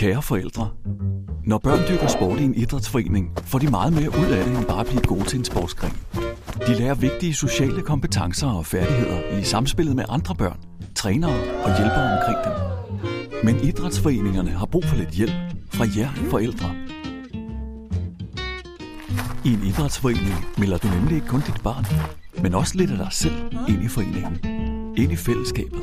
Kære forældre, når børn dyrker sport i en idrætsforening, får de meget mere ud af det end bare at blive gode til en sportsgren. De lærer vigtige sociale kompetencer og færdigheder i samspillet med andre børn, trænere og hjælpere omkring dem. Men idrætsforeningerne har brug for lidt hjælp fra jer forældre. I en idrætsforening melder du nemlig ikke kun dit barn, men også lidt af dig selv ind i foreningen. Ind i fællesskabet.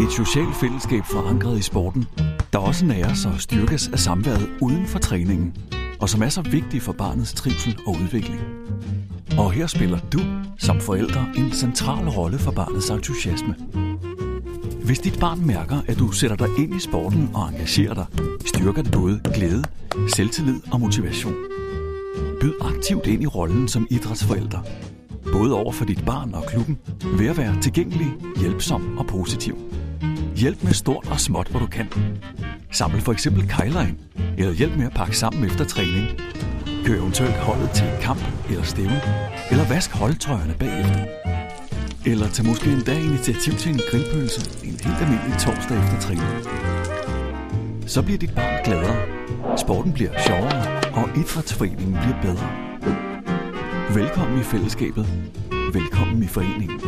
Et socialt fællesskab forankret i sporten, der også næres og styrkes af samværet uden for træningen, og som er så vigtig for barnets trivsel og udvikling. Og her spiller du som forældre en central rolle for barnets entusiasme. Hvis dit barn mærker, at du sætter dig ind i sporten og engagerer dig, styrker det både glæde, selvtillid og motivation. Byd aktivt ind i rollen som idrætsforælder. Både over for dit barn og klubben, ved at være tilgængelig, hjælpsom og positiv. Hjælp med stort og småt, hvor du kan. Samle for eksempel kejler eller hjælp med at pakke sammen efter træning. Kør eventuelt holdet til en kamp eller stævne, eller vask holdtrøjerne bagefter. Eller tag måske en dag initiativ til en grillpølse en helt almindelig torsdag efter træning. Så bliver dit barn gladere, sporten bliver sjovere, og idrætsforeningen bliver bedre. Velkommen i fællesskabet. Velkommen i foreningen.